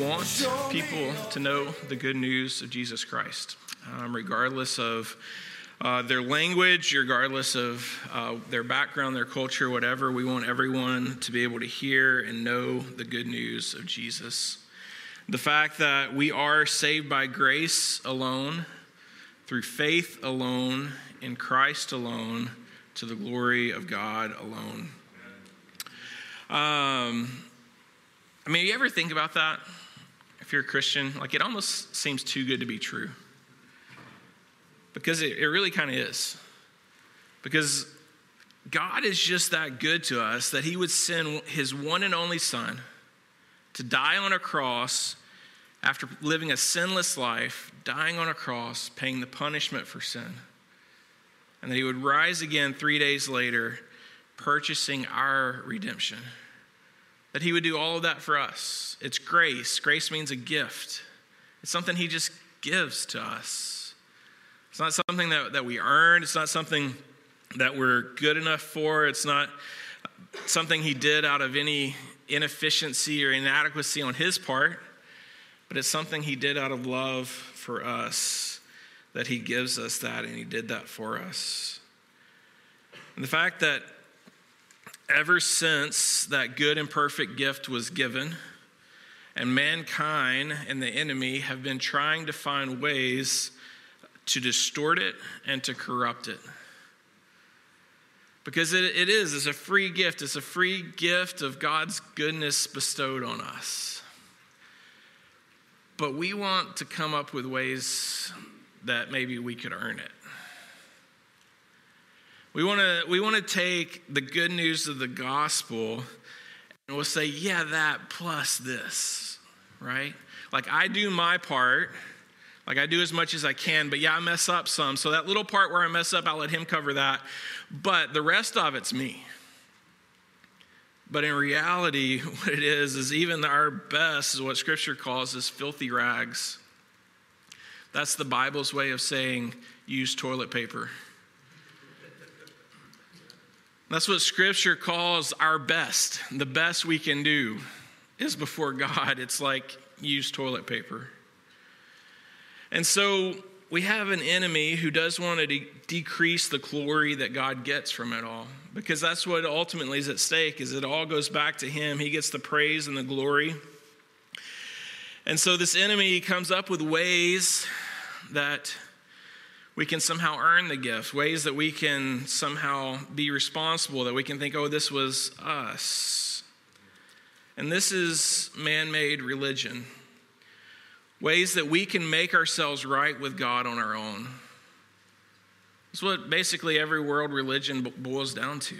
Want people to know the good news of Jesus Christ, um, regardless of uh, their language, regardless of uh, their background, their culture, whatever. We want everyone to be able to hear and know the good news of Jesus. The fact that we are saved by grace alone, through faith alone, in Christ alone, to the glory of God alone. Um, I mean, you ever think about that? If you're a Christian, like it almost seems too good to be true. Because it, it really kind of is. Because God is just that good to us that He would send His one and only Son to die on a cross after living a sinless life, dying on a cross, paying the punishment for sin. And that he would rise again three days later, purchasing our redemption. That he would do all of that for us. It's grace. Grace means a gift, it's something he just gives to us. It's not something that, that we earn, it's not something that we're good enough for, it's not something he did out of any inefficiency or inadequacy on his part, but it's something he did out of love for us, that he gives us that, and he did that for us. And the fact that ever since that good and perfect gift was given, and mankind and the enemy have been trying to find ways to distort it and to corrupt it. Because it, it is it's a free gift. It's a free gift of god's goodness bestowed on us. But we want to come up with ways that maybe we could earn it we want to we want to take the good news of the gospel and we'll say yeah that plus this right like i do my part like I do as much as I can, but yeah, I mess up some. So that little part where I mess up, I'll let him cover that. But the rest of it's me. But in reality, what it is, is even our best is what Scripture calls as filthy rags. That's the Bible's way of saying use toilet paper. That's what Scripture calls our best. The best we can do is before God. It's like use toilet paper. And so we have an enemy who does want to de- decrease the glory that God gets from it all because that's what ultimately is at stake is it all goes back to him he gets the praise and the glory and so this enemy comes up with ways that we can somehow earn the gift ways that we can somehow be responsible that we can think oh this was us and this is man-made religion ways that we can make ourselves right with God on our own. That's what basically every world religion boils down to.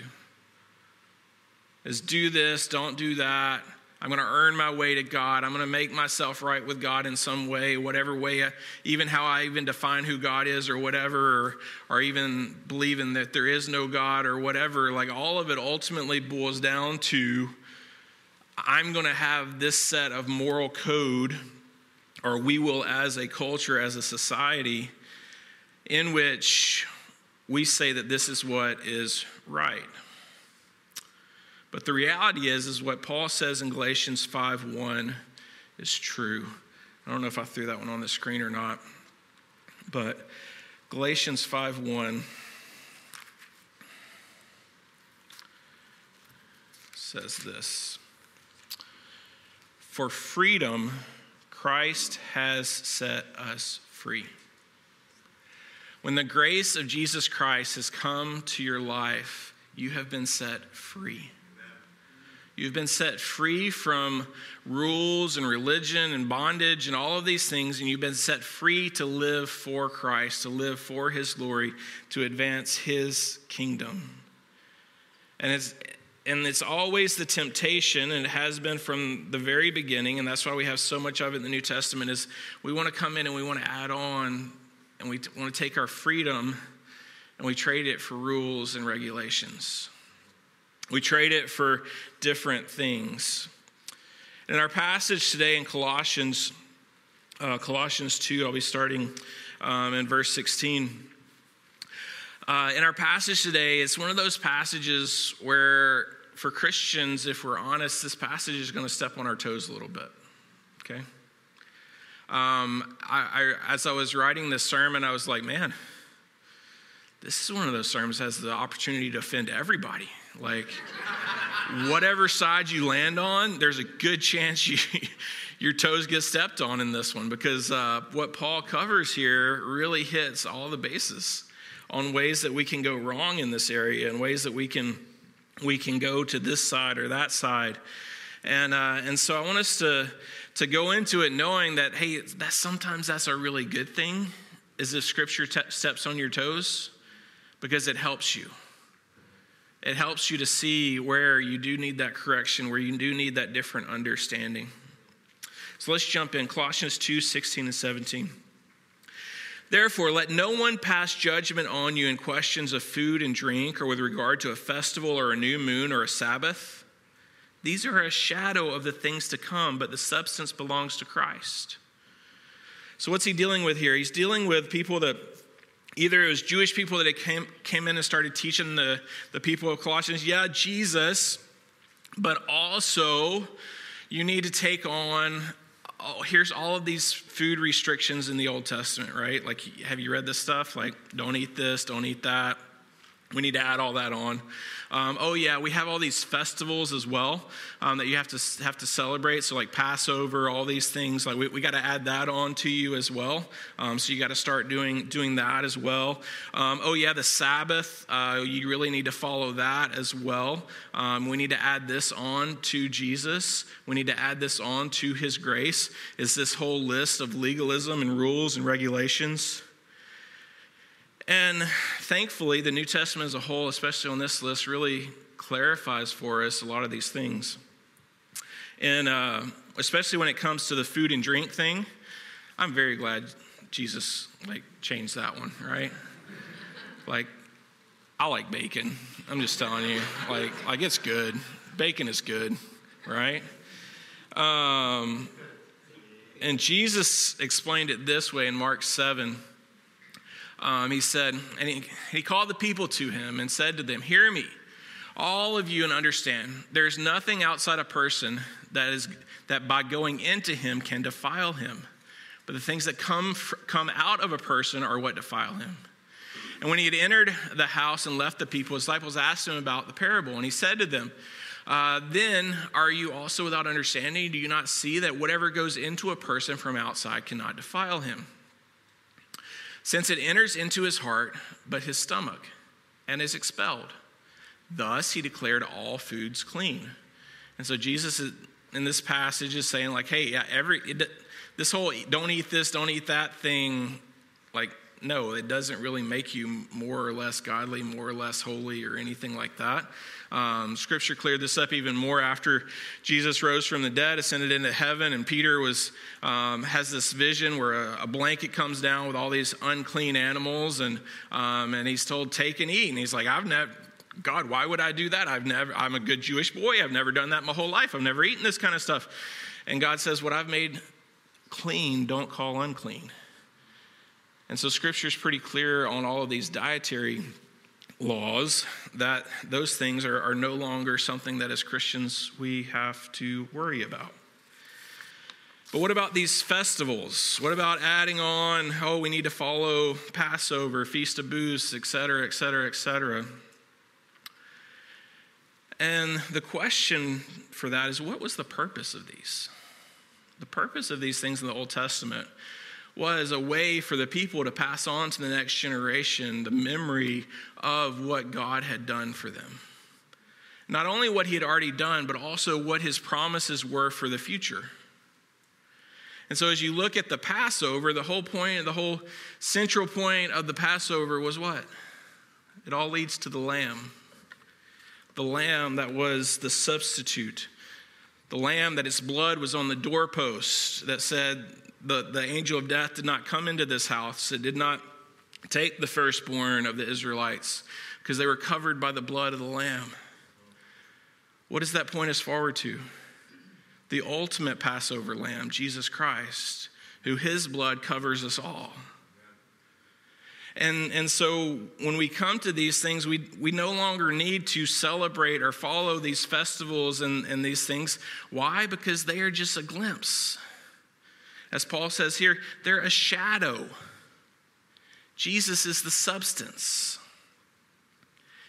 Is do this, don't do that. I'm going to earn my way to God. I'm going to make myself right with God in some way, whatever way, even how I even define who God is or whatever, or, or even believing that there is no God or whatever. Like all of it ultimately boils down to I'm going to have this set of moral code or we will, as a culture, as a society, in which we say that this is what is right. But the reality is, is what Paul says in Galatians 5 1 is true. I don't know if I threw that one on the screen or not, but Galatians 5 1 says this For freedom, Christ has set us free. When the grace of Jesus Christ has come to your life, you have been set free. You've been set free from rules and religion and bondage and all of these things, and you've been set free to live for Christ, to live for His glory, to advance His kingdom. And it's, and it's always the temptation, and it has been from the very beginning, and that's why we have so much of it in the New Testament, is we want to come in and we want to add on, and we want to take our freedom and we trade it for rules and regulations. We trade it for different things. In our passage today in Colossians, uh, Colossians 2, I'll be starting um, in verse 16. Uh, in our passage today, it's one of those passages where, for Christians, if we're honest, this passage is going to step on our toes a little bit. Okay? Um, I, I, as I was writing this sermon, I was like, man, this is one of those sermons that has the opportunity to offend everybody. Like, whatever side you land on, there's a good chance you, your toes get stepped on in this one because uh, what Paul covers here really hits all the bases on ways that we can go wrong in this area and ways that we can we can go to this side or that side. And, uh, and so I want us to, to go into it knowing that, hey, that sometimes that's a really good thing, is if scripture te- steps on your toes, because it helps you. It helps you to see where you do need that correction, where you do need that different understanding. So let's jump in Colossians 2 16 and 17. Therefore, let no one pass judgment on you in questions of food and drink, or with regard to a festival, or a new moon, or a Sabbath. These are a shadow of the things to come, but the substance belongs to Christ. So, what's he dealing with here? He's dealing with people that either it was Jewish people that came, came in and started teaching the, the people of Colossians, yeah, Jesus, but also you need to take on oh, here's all of these food restrictions in the Old Testament, right? Like, have you read this stuff? Like, don't eat this, don't eat that. We need to add all that on. Um, oh yeah, we have all these festivals as well um, that you have to have to celebrate. So like Passover, all these things. Like we, we got to add that on to you as well. Um, so you got to start doing doing that as well. Um, oh yeah, the Sabbath. Uh, you really need to follow that as well. Um, we need to add this on to Jesus. We need to add this on to His grace. Is this whole list of legalism and rules and regulations? And thankfully, the New Testament as a whole, especially on this list, really clarifies for us a lot of these things. And uh, especially when it comes to the food and drink thing, I'm very glad Jesus like changed that one, right? like, I like bacon. I'm just telling you, like, like it's good. Bacon is good, right? Um, and Jesus explained it this way in Mark 7 um, he said, and he, he called the people to him and said to them, Hear me, all of you, and understand, there's nothing outside a person that is that by going into him can defile him. But the things that come, come out of a person are what defile him. And when he had entered the house and left the people, his disciples asked him about the parable. And he said to them, uh, Then are you also without understanding? Do you not see that whatever goes into a person from outside cannot defile him? Since it enters into his heart, but his stomach, and is expelled. Thus, he declared all foods clean. And so, Jesus is, in this passage is saying, like, hey, yeah, every, it, this whole don't eat this, don't eat that thing, like, no, it doesn't really make you more or less godly, more or less holy, or anything like that. Um, scripture cleared this up even more after Jesus rose from the dead, ascended into heaven, and Peter was um, has this vision where a, a, blanket comes down with all these unclean animals, and um, and he's told, "Take and eat." And he's like, "I've never." God, why would I do that? I've never, I'm a good Jewish boy. I've never done that my whole life. I've never eaten this kind of stuff. And God says, What I've made clean, don't call unclean. And so scripture is pretty clear on all of these dietary laws that those things are, are no longer something that as Christians we have to worry about. But what about these festivals? What about adding on, oh, we need to follow Passover, Feast of Booths, et cetera, et cetera, et cetera? And the question for that is what was the purpose of these? The purpose of these things in the Old Testament was a way for the people to pass on to the next generation the memory of what God had done for them. Not only what he had already done, but also what his promises were for the future. And so, as you look at the Passover, the whole point, the whole central point of the Passover was what? It all leads to the Lamb. the lamb that was the substitute, the lamb that its blood was on the doorpost that said the, the angel of death did not come into this house. It did not take the firstborn of the Israelites because they were covered by the blood of the lamb. What does that point us forward to? The ultimate Passover lamb, Jesus Christ, who his blood covers us all. And, and so when we come to these things, we, we no longer need to celebrate or follow these festivals and, and these things. Why? Because they are just a glimpse. As Paul says here, they're a shadow. Jesus is the substance.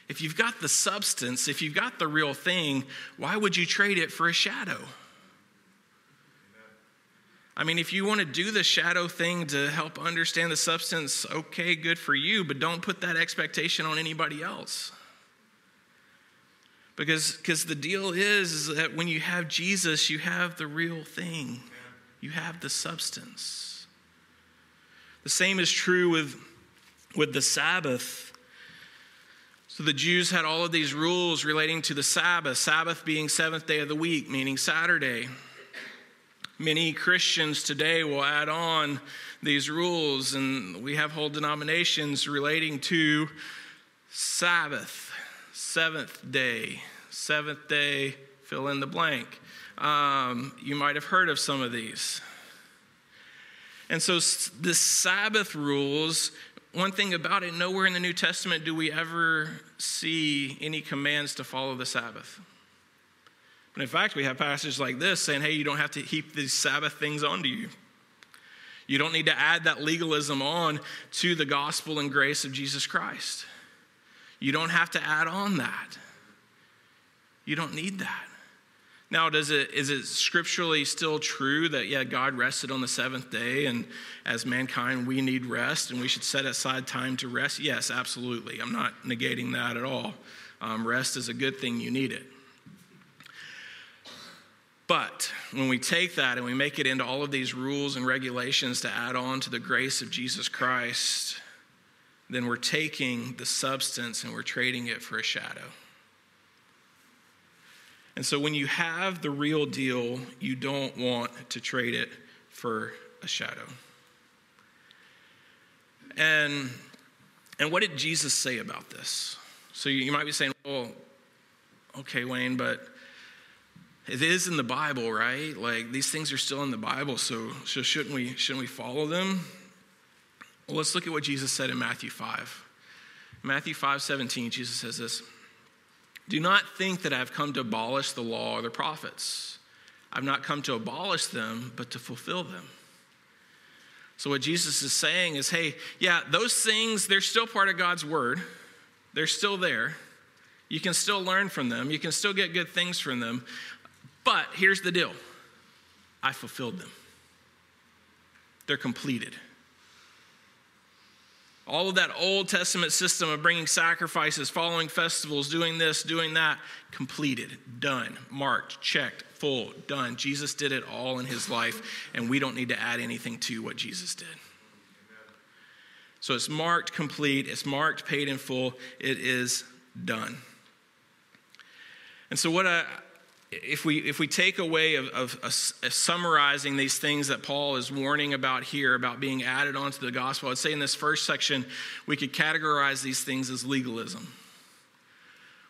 If you've got the substance, if you've got the real thing, why would you trade it for a shadow? I mean, if you want to do the shadow thing to help understand the substance, okay, good for you, but don't put that expectation on anybody else. Because because the deal is, is that when you have Jesus, you have the real thing. You have the substance. The same is true with, with the Sabbath. So the Jews had all of these rules relating to the Sabbath, Sabbath being seventh day of the week, meaning Saturday. Many Christians today will add on these rules, and we have whole denominations relating to Sabbath, seventh day, seventh day, fill in the blank. Um, you might have heard of some of these. And so, the Sabbath rules, one thing about it, nowhere in the New Testament do we ever see any commands to follow the Sabbath. And in fact, we have passages like this saying, hey, you don't have to heap these Sabbath things onto you. You don't need to add that legalism on to the gospel and grace of Jesus Christ. You don't have to add on that. You don't need that. Now, does it is it scripturally still true that yeah, God rested on the seventh day, and as mankind we need rest, and we should set aside time to rest? Yes, absolutely. I'm not negating that at all. Um, rest is a good thing. You need it. But when we take that and we make it into all of these rules and regulations to add on to the grace of Jesus Christ, then we're taking the substance and we're trading it for a shadow. And so when you have the real deal, you don't want to trade it for a shadow. And, and what did Jesus say about this? So you, might be saying, well, okay, Wayne, but it is in the Bible, right? Like these things are still in the Bible, so, so shouldn't we shouldn't we follow them? Well, let's look at what Jesus said in Matthew 5. Matthew 5 17, Jesus says this Do not think that I've come to abolish the law or the prophets. I've not come to abolish them, but to fulfill them. So, what Jesus is saying is, hey, yeah, those things, they're still part of God's word, they're still there. You can still learn from them, you can still get good things from them. But here's the deal I fulfilled them, they're completed. All of that Old Testament system of bringing sacrifices, following festivals, doing this, doing that, completed, done, marked, checked, full, done. Jesus did it all in his life, and we don't need to add anything to what Jesus did. So it's marked complete, it's marked paid in full, it is done. And so, what I, if we, if we take away of, of, of, summarizing these things that Paul is warning about here, about being added onto the gospel, I'd say in this first section, we could categorize these things as legalism.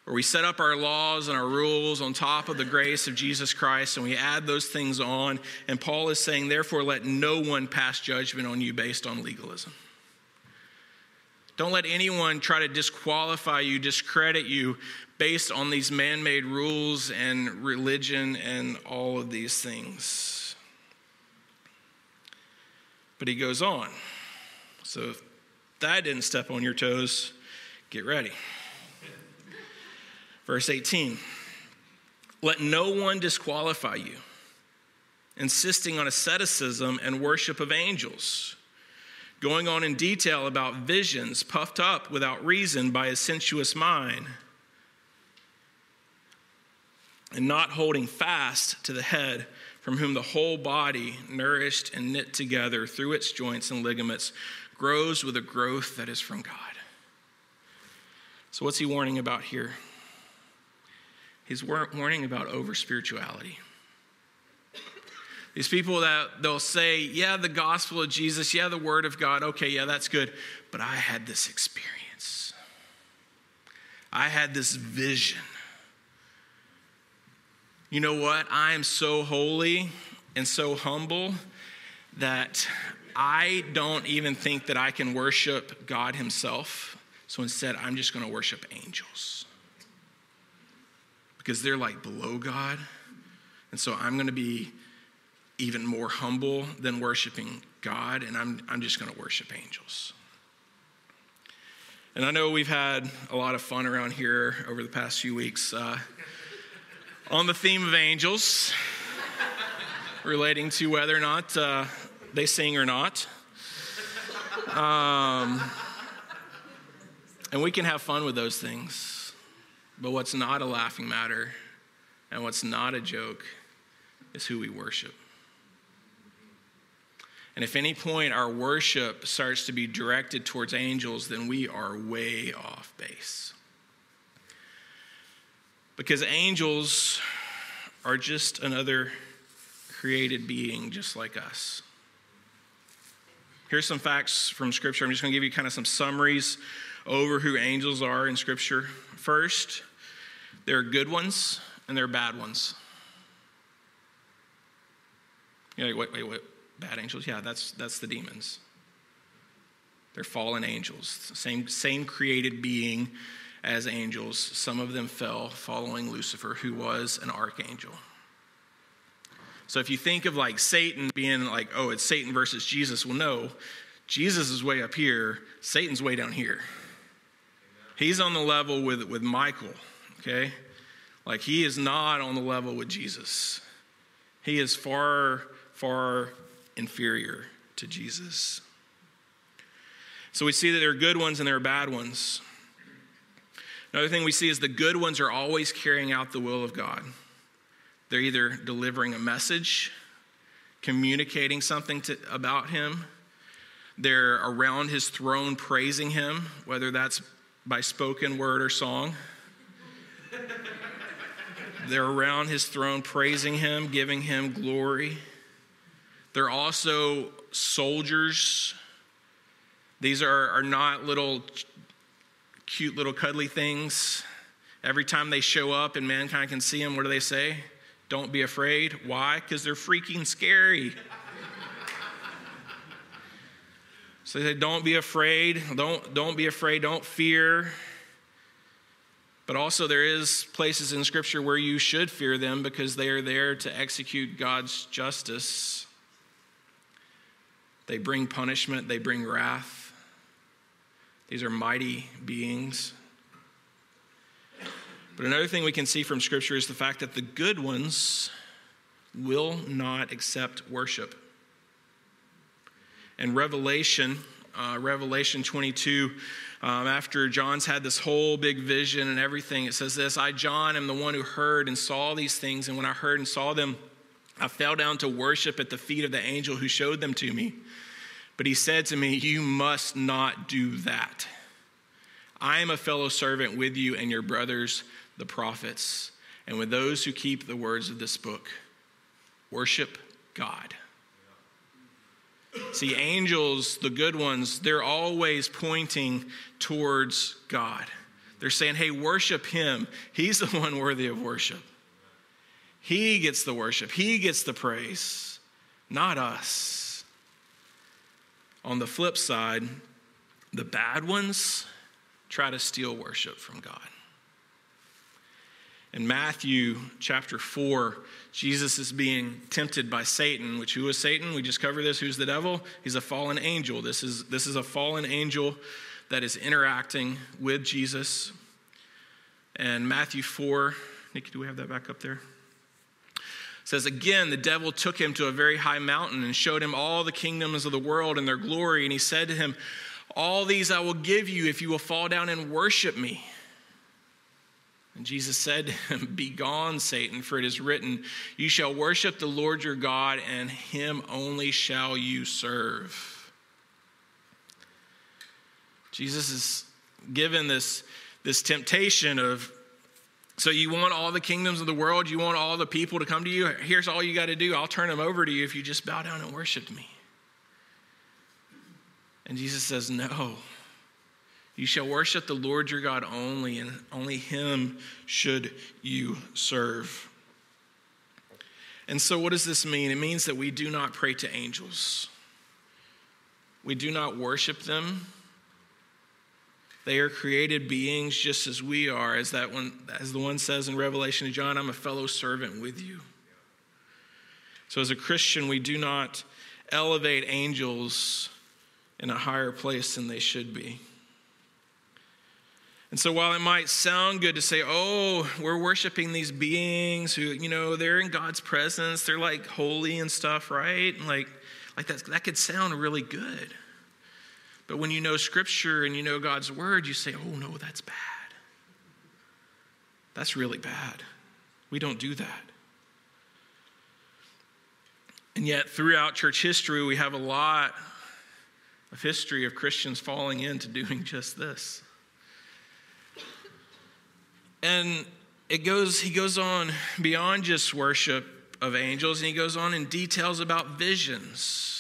Where we set up our laws and our rules on top of the grace of Jesus Christ and we add those things on. And Paul is saying, therefore, let no one pass judgment on you based on legalism. Don't let anyone try to disqualify you, discredit you based on these man made rules and religion and all of these things. But he goes on. So if that didn't step on your toes, get ready. Verse 18 Let no one disqualify you, insisting on asceticism and worship of angels going on in detail about visions puffed up without reason by a sensuous mind and not holding fast to the head, from whom the whole body, nourished and knit together through its joints and ligaments, grows with a growth that is from God. So, what's he warning about here? He's warning about over spirituality. These people that they'll say, yeah, the gospel of Jesus, yeah, the word of God, okay, yeah, that's good. But I had this experience. I had this vision. You know what? I am so holy and so humble that I don't even think that I can worship God Himself. So instead, I'm just going to worship angels because they're like below God. And so I'm going to be even more humble than worshiping God, and I'm, I'm just going to worship angels. And I know we've had a lot of fun around here over the past few weeks uh, on the theme of angels, relating to whether or not uh, they sing or not. Um, and we can have fun with those things. But what's not a laughing matter and what's not a joke is who we worship. And if any point our worship starts to be directed towards angels, then we are way off base. Because angels are just another created being just like us. Here's some facts from Scripture. I'm just going to give you kind of some summaries over who angels are in Scripture. First, there are good ones and there are bad ones. Like, wait, wait, wait. Bad angels? Yeah, that's, that's the demons. They're fallen angels, same, same created being as angels. Some of them fell following Lucifer, who was an archangel. So if you think of like Satan being like, oh, it's Satan versus Jesus, well, no, Jesus is way up here, Satan's way down here. He's on the level with, with Michael, okay? Like he is not on the level with Jesus. He is far, far inferior to Jesus. So we see that there are good ones and there are bad ones. Another thing we see is the good ones are always carrying out the will of God. They're either delivering a message, communicating something to, about Him, they're around His throne praising Him, whether that's by spoken word or song. they're around His throne praising Him, giving Him glory. They're also soldiers. These are, are not little cute little cuddly things. Every time they show up and mankind can see them, what do they say? Don't be afraid. Why? Because they're freaking scary. so they say, don't be afraid. Don't, don't be afraid. Don't fear. But also, there is places in Scripture where you should fear them because they are there to execute God's justice. They bring punishment, they bring wrath. These are mighty beings. But another thing we can see from Scripture is the fact that the good ones will not accept worship. And Revelation, uh, Revelation 22, um, after John's had this whole big vision and everything, it says this I, John, am the one who heard and saw these things. And when I heard and saw them, I fell down to worship at the feet of the angel who showed them to me. But he said to me, You must not do that. I am a fellow servant with you and your brothers, the prophets, and with those who keep the words of this book. Worship God. See, angels, the good ones, they're always pointing towards God. They're saying, hey, worship Him. He's the one worthy of worship. He gets the worship, He gets the praise, not us. On the flip side, the bad ones try to steal worship from God. In Matthew chapter 4, Jesus is being tempted by Satan, which who is Satan? We just covered this. Who's the devil? He's a fallen angel. This is, this is a fallen angel that is interacting with Jesus. And Matthew 4, Nikki, do we have that back up there? Says again the devil took him to a very high mountain and showed him all the kingdoms of the world and their glory. And he said to him all these i will give you if you will fall down and worship me and jesus said him begone satan for it is written you shall worship the lord your god and him only shall you serve jesus is given this this temptation of So, you want all the kingdoms of the world, you want all the people to come to you? Here's all you got to do I'll turn them over to you if you just bow down and worship me. And Jesus says, No. You shall worship the Lord your God only, and only him should you serve. And so, what does this mean? It means that we do not pray to angels, we do not worship them. They are created beings just as we are, as that one, as the one says in Revelation to John, I'm a fellow servant with you. So, as a Christian, we do not elevate angels in a higher place than they should be. And so, while it might sound good to say, oh, we're worshiping these beings who, you know, they're in God's presence, they're like holy and stuff, right? And like, like that, that could sound really good. But when you know Scripture and you know God's Word, you say, oh, no, that's bad. That's really bad. We don't do that. And yet, throughout church history, we have a lot of history of Christians falling into doing just this. And it goes, he goes on beyond just worship of angels, and he goes on in details about visions.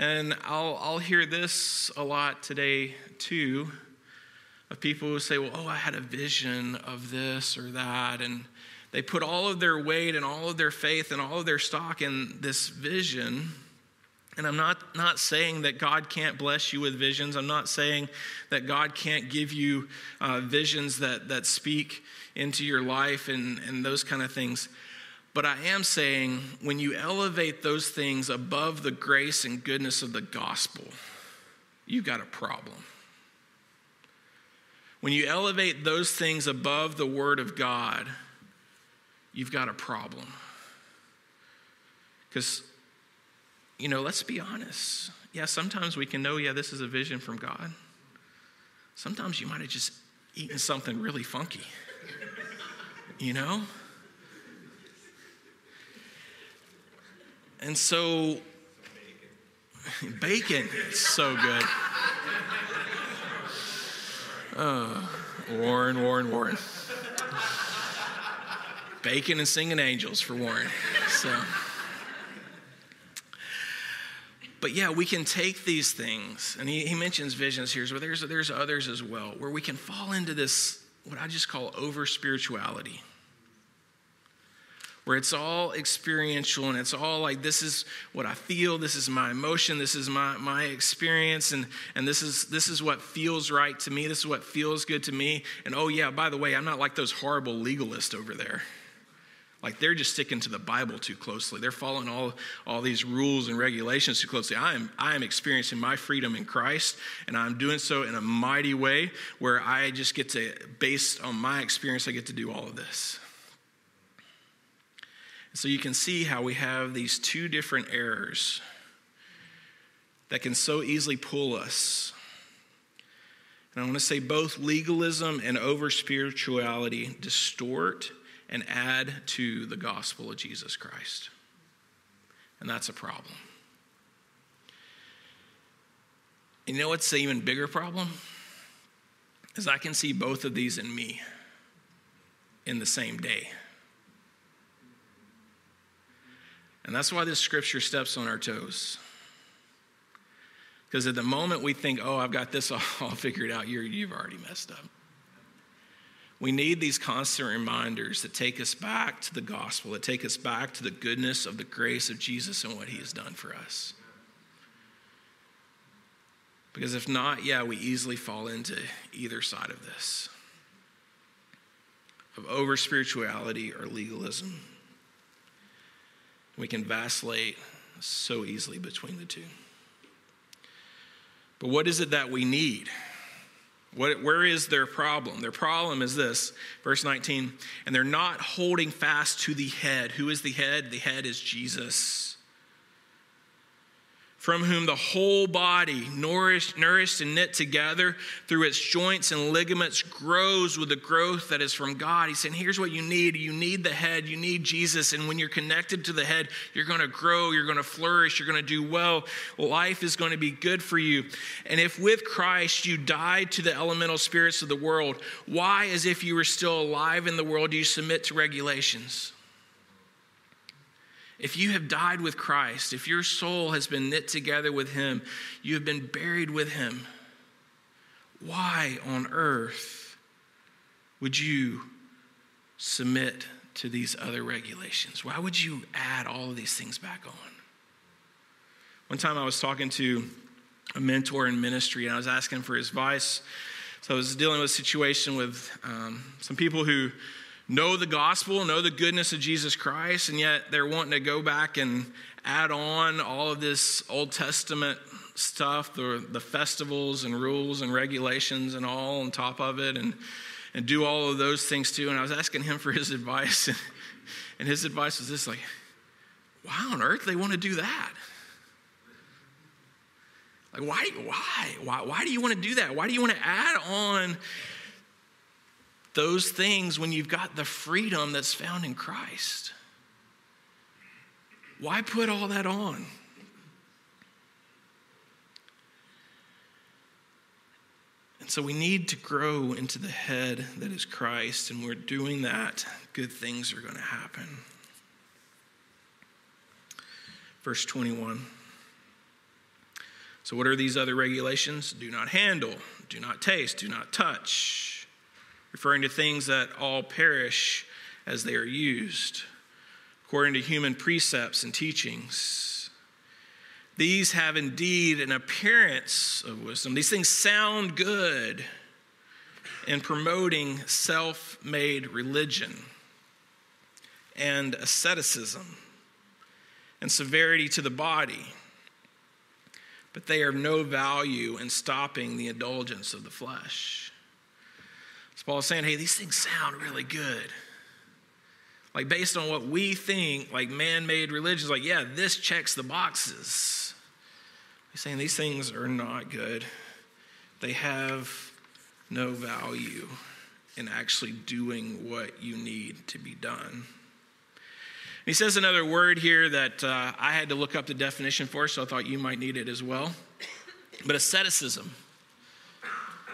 And I'll, I'll hear this a lot today, too, of people who say, Well, oh, I had a vision of this or that. And they put all of their weight and all of their faith and all of their stock in this vision. And I'm not, not saying that God can't bless you with visions. I'm not saying that God can't give you uh, visions that, that speak into your life and, and those kind of things. But I am saying when you elevate those things above the grace and goodness of the gospel, you've got a problem. When you elevate those things above the word of God, you've got a problem. Because you know, let's be honest. Yeah, sometimes we can know, yeah, this is a vision from God. Sometimes you might have just eaten something really funky, you know? And so, bacon, is so good. Uh, Warren, Warren, Warren. Bacon and singing angels for Warren. So. But yeah, we can take these things, and he, he mentions visions here, but there's, there's others as well, where we can fall into this, what I just call over spirituality, where it's all experiential and it's all like, this is what I feel, this is my emotion, this is my, my experience, and, and this, is, this is what feels right to me, this is what feels good to me. And oh, yeah, by the way, I'm not like those horrible legalists over there. Like they're just sticking to the Bible too closely. They're following all, all these rules and regulations too closely. I am, I am experiencing my freedom in Christ, and I'm doing so in a mighty way where I just get to, based on my experience, I get to do all of this. So you can see how we have these two different errors that can so easily pull us. And I want to say both legalism and over spirituality distort and add to the gospel of Jesus Christ. And that's a problem. And you know what's the even bigger problem? Is I can see both of these in me in the same day. And that's why this scripture steps on our toes. Because at the moment we think, oh, I've got this all, figured out, you you've already messed up. We need these constant reminders that take us back to the gospel, that take us back to the goodness of the grace of Jesus and what he has done for us. Because if not, yeah, we easily fall into either side of this of over spirituality or legalism. We can vacillate so easily between the two. But what is it that we need? What, where is their problem? Their problem is this, verse 19, and they're not holding fast to the head. Who is the head? The head is Jesus. From whom the whole body, nourished, nourished and knit together through its joints and ligaments, grows with the growth that is from God. He's saying, Here's what you need. You need the head, you need Jesus. And when you're connected to the head, you're going to grow, you're going to flourish, you're going to do well. Life is going to be good for you. And if with Christ you died to the elemental spirits of the world, why, as if you were still alive in the world, do you submit to regulations? If you have died with Christ, if your soul has been knit together with Him, you have been buried with Him, why on earth would you submit to these other regulations? Why would you add all of these things back on? One time I was talking to a mentor in ministry and I was asking for his advice. So I was dealing with a situation with um, some people who know the gospel, know the goodness of Jesus Christ, and yet they're wanting to go back and add on all of this Old Testament stuff, the, the festivals and rules and regulations and all on top of it, and, and do all of those things too. And I was asking him for his advice, and, and his advice was this like, why on earth they want to do that? Like, why, why, why, why do you want to do that? Why do you want to add on those things when you've got the freedom that's found in Christ? Why put all that on? And so we need to grow into the head that is Christ, and we're doing that, good things are going to happen. Verse 21. So, what are these other regulations? Do not handle, do not taste, do not touch referring to things that all perish as they are used, according to human precepts and teachings. These have indeed an appearance of wisdom. These things sound good in promoting self made religion and asceticism and severity to the body, but they are of no value in stopping the indulgence of the flesh. Paul's saying, hey, these things sound really good. Like, based on what we think, like man made religions, like, yeah, this checks the boxes. He's saying these things are not good. They have no value in actually doing what you need to be done. He says another word here that uh, I had to look up the definition for, so I thought you might need it as well. But asceticism.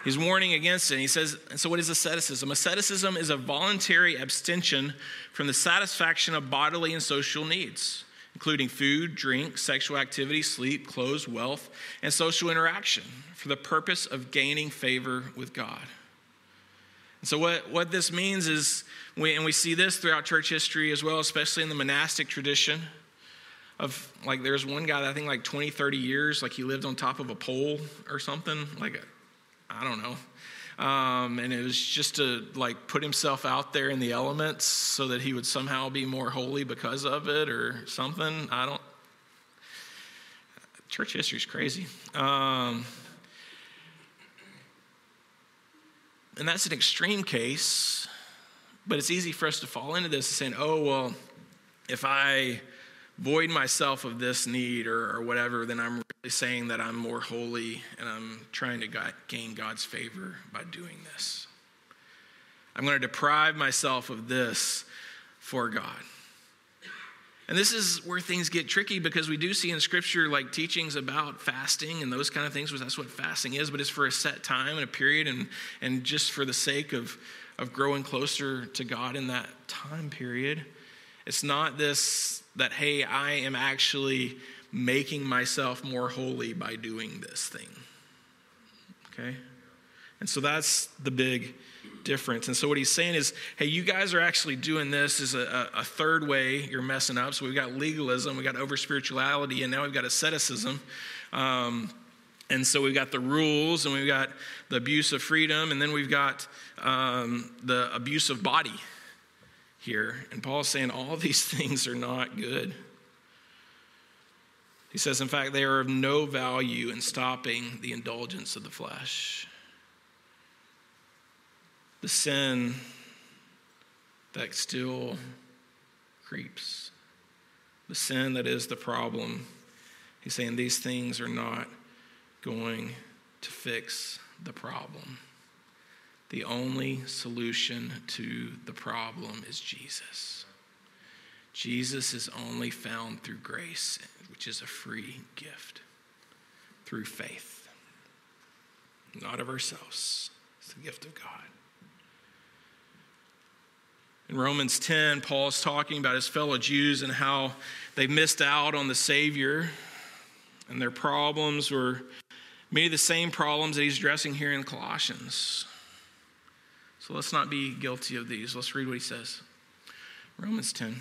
He's warning against it. He says, and so what is asceticism? Asceticism is a voluntary abstention from the satisfaction of bodily and social needs, including food, drink, sexual activity, sleep, clothes, wealth, and social interaction for the purpose of gaining favor with God. And so, what, what this means is, we, and we see this throughout church history as well, especially in the monastic tradition of like there's one guy that I think like 20, 30 years, like he lived on top of a pole or something, like I don't know. Um, and it was just to like put himself out there in the elements so that he would somehow be more holy because of it or something. I don't. Church history is crazy. Um, and that's an extreme case, but it's easy for us to fall into this and saying, oh, well, if I void myself of this need or, or whatever, then I'm really saying that I'm more holy and I'm trying to God, gain God's favor by doing this. I'm going to deprive myself of this for God. And this is where things get tricky because we do see in scripture like teachings about fasting and those kind of things, that's what fasting is, but it's for a set time and a period and, and just for the sake of, of growing closer to God in that time period. It's not this that, hey, I am actually making myself more holy by doing this thing. Okay? And so that's the big difference. And so what he's saying is, hey, you guys are actually doing this is a, a third way you're messing up. So we've got legalism, we've got over spirituality, and now we've got asceticism. Um, and so we've got the rules, and we've got the abuse of freedom, and then we've got um, the abuse of body here. And Paul's saying all these things are not good. He says, in fact, they are of no value in stopping the indulgence of the flesh. The sin that still creeps, the sin that is the problem. He's saying these things are not going to fix the problem. The only solution to the problem is Jesus. Jesus is only found through grace, which is a free gift, through faith, not of ourselves. It's the gift of God. In Romans 10, Paul is talking about his fellow Jews and how they missed out on the Savior, and their problems were many of the same problems that he's addressing here in Colossians. So let's not be guilty of these. Let's read what he says. Romans 10.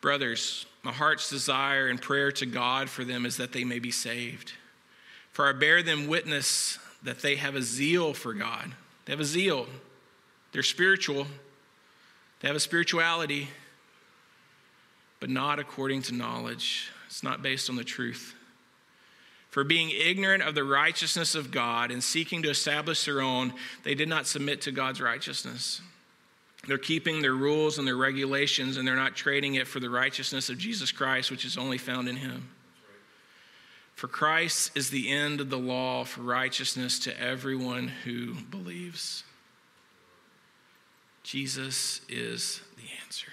Brothers, my heart's desire and prayer to God for them is that they may be saved. For I bear them witness that they have a zeal for God. They have a zeal. They're spiritual. They have a spirituality, but not according to knowledge. It's not based on the truth. For being ignorant of the righteousness of God and seeking to establish their own, they did not submit to God's righteousness. They're keeping their rules and their regulations, and they're not trading it for the righteousness of Jesus Christ, which is only found in Him. For Christ is the end of the law for righteousness to everyone who believes. Jesus is the answer.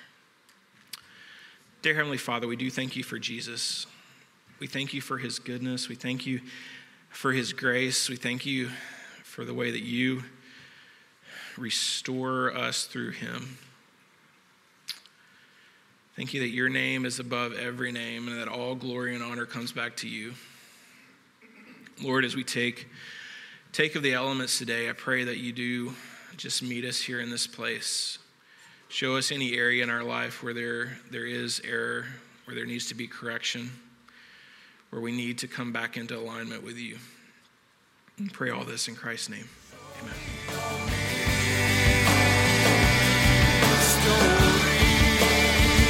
Dear Heavenly Father, we do thank you for Jesus. We thank you for his goodness. We thank you for his grace. We thank you for the way that you restore us through him. Thank you that your name is above every name and that all glory and honor comes back to you. Lord, as we take take of the elements today, I pray that you do just meet us here in this place. Show us any area in our life where there, there is error, where there needs to be correction where we need to come back into alignment with you. And pray all this in Christ's name. Amen.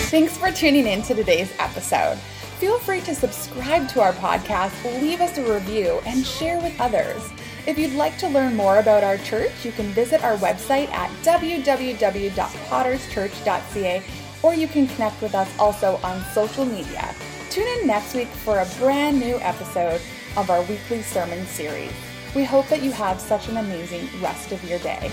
Thanks for tuning in to today's episode. Feel free to subscribe to our podcast, leave us a review, and share with others. If you'd like to learn more about our church, you can visit our website at www.potterschurch.ca or you can connect with us also on social media. Tune in next week for a brand new episode of our weekly sermon series. We hope that you have such an amazing rest of your day.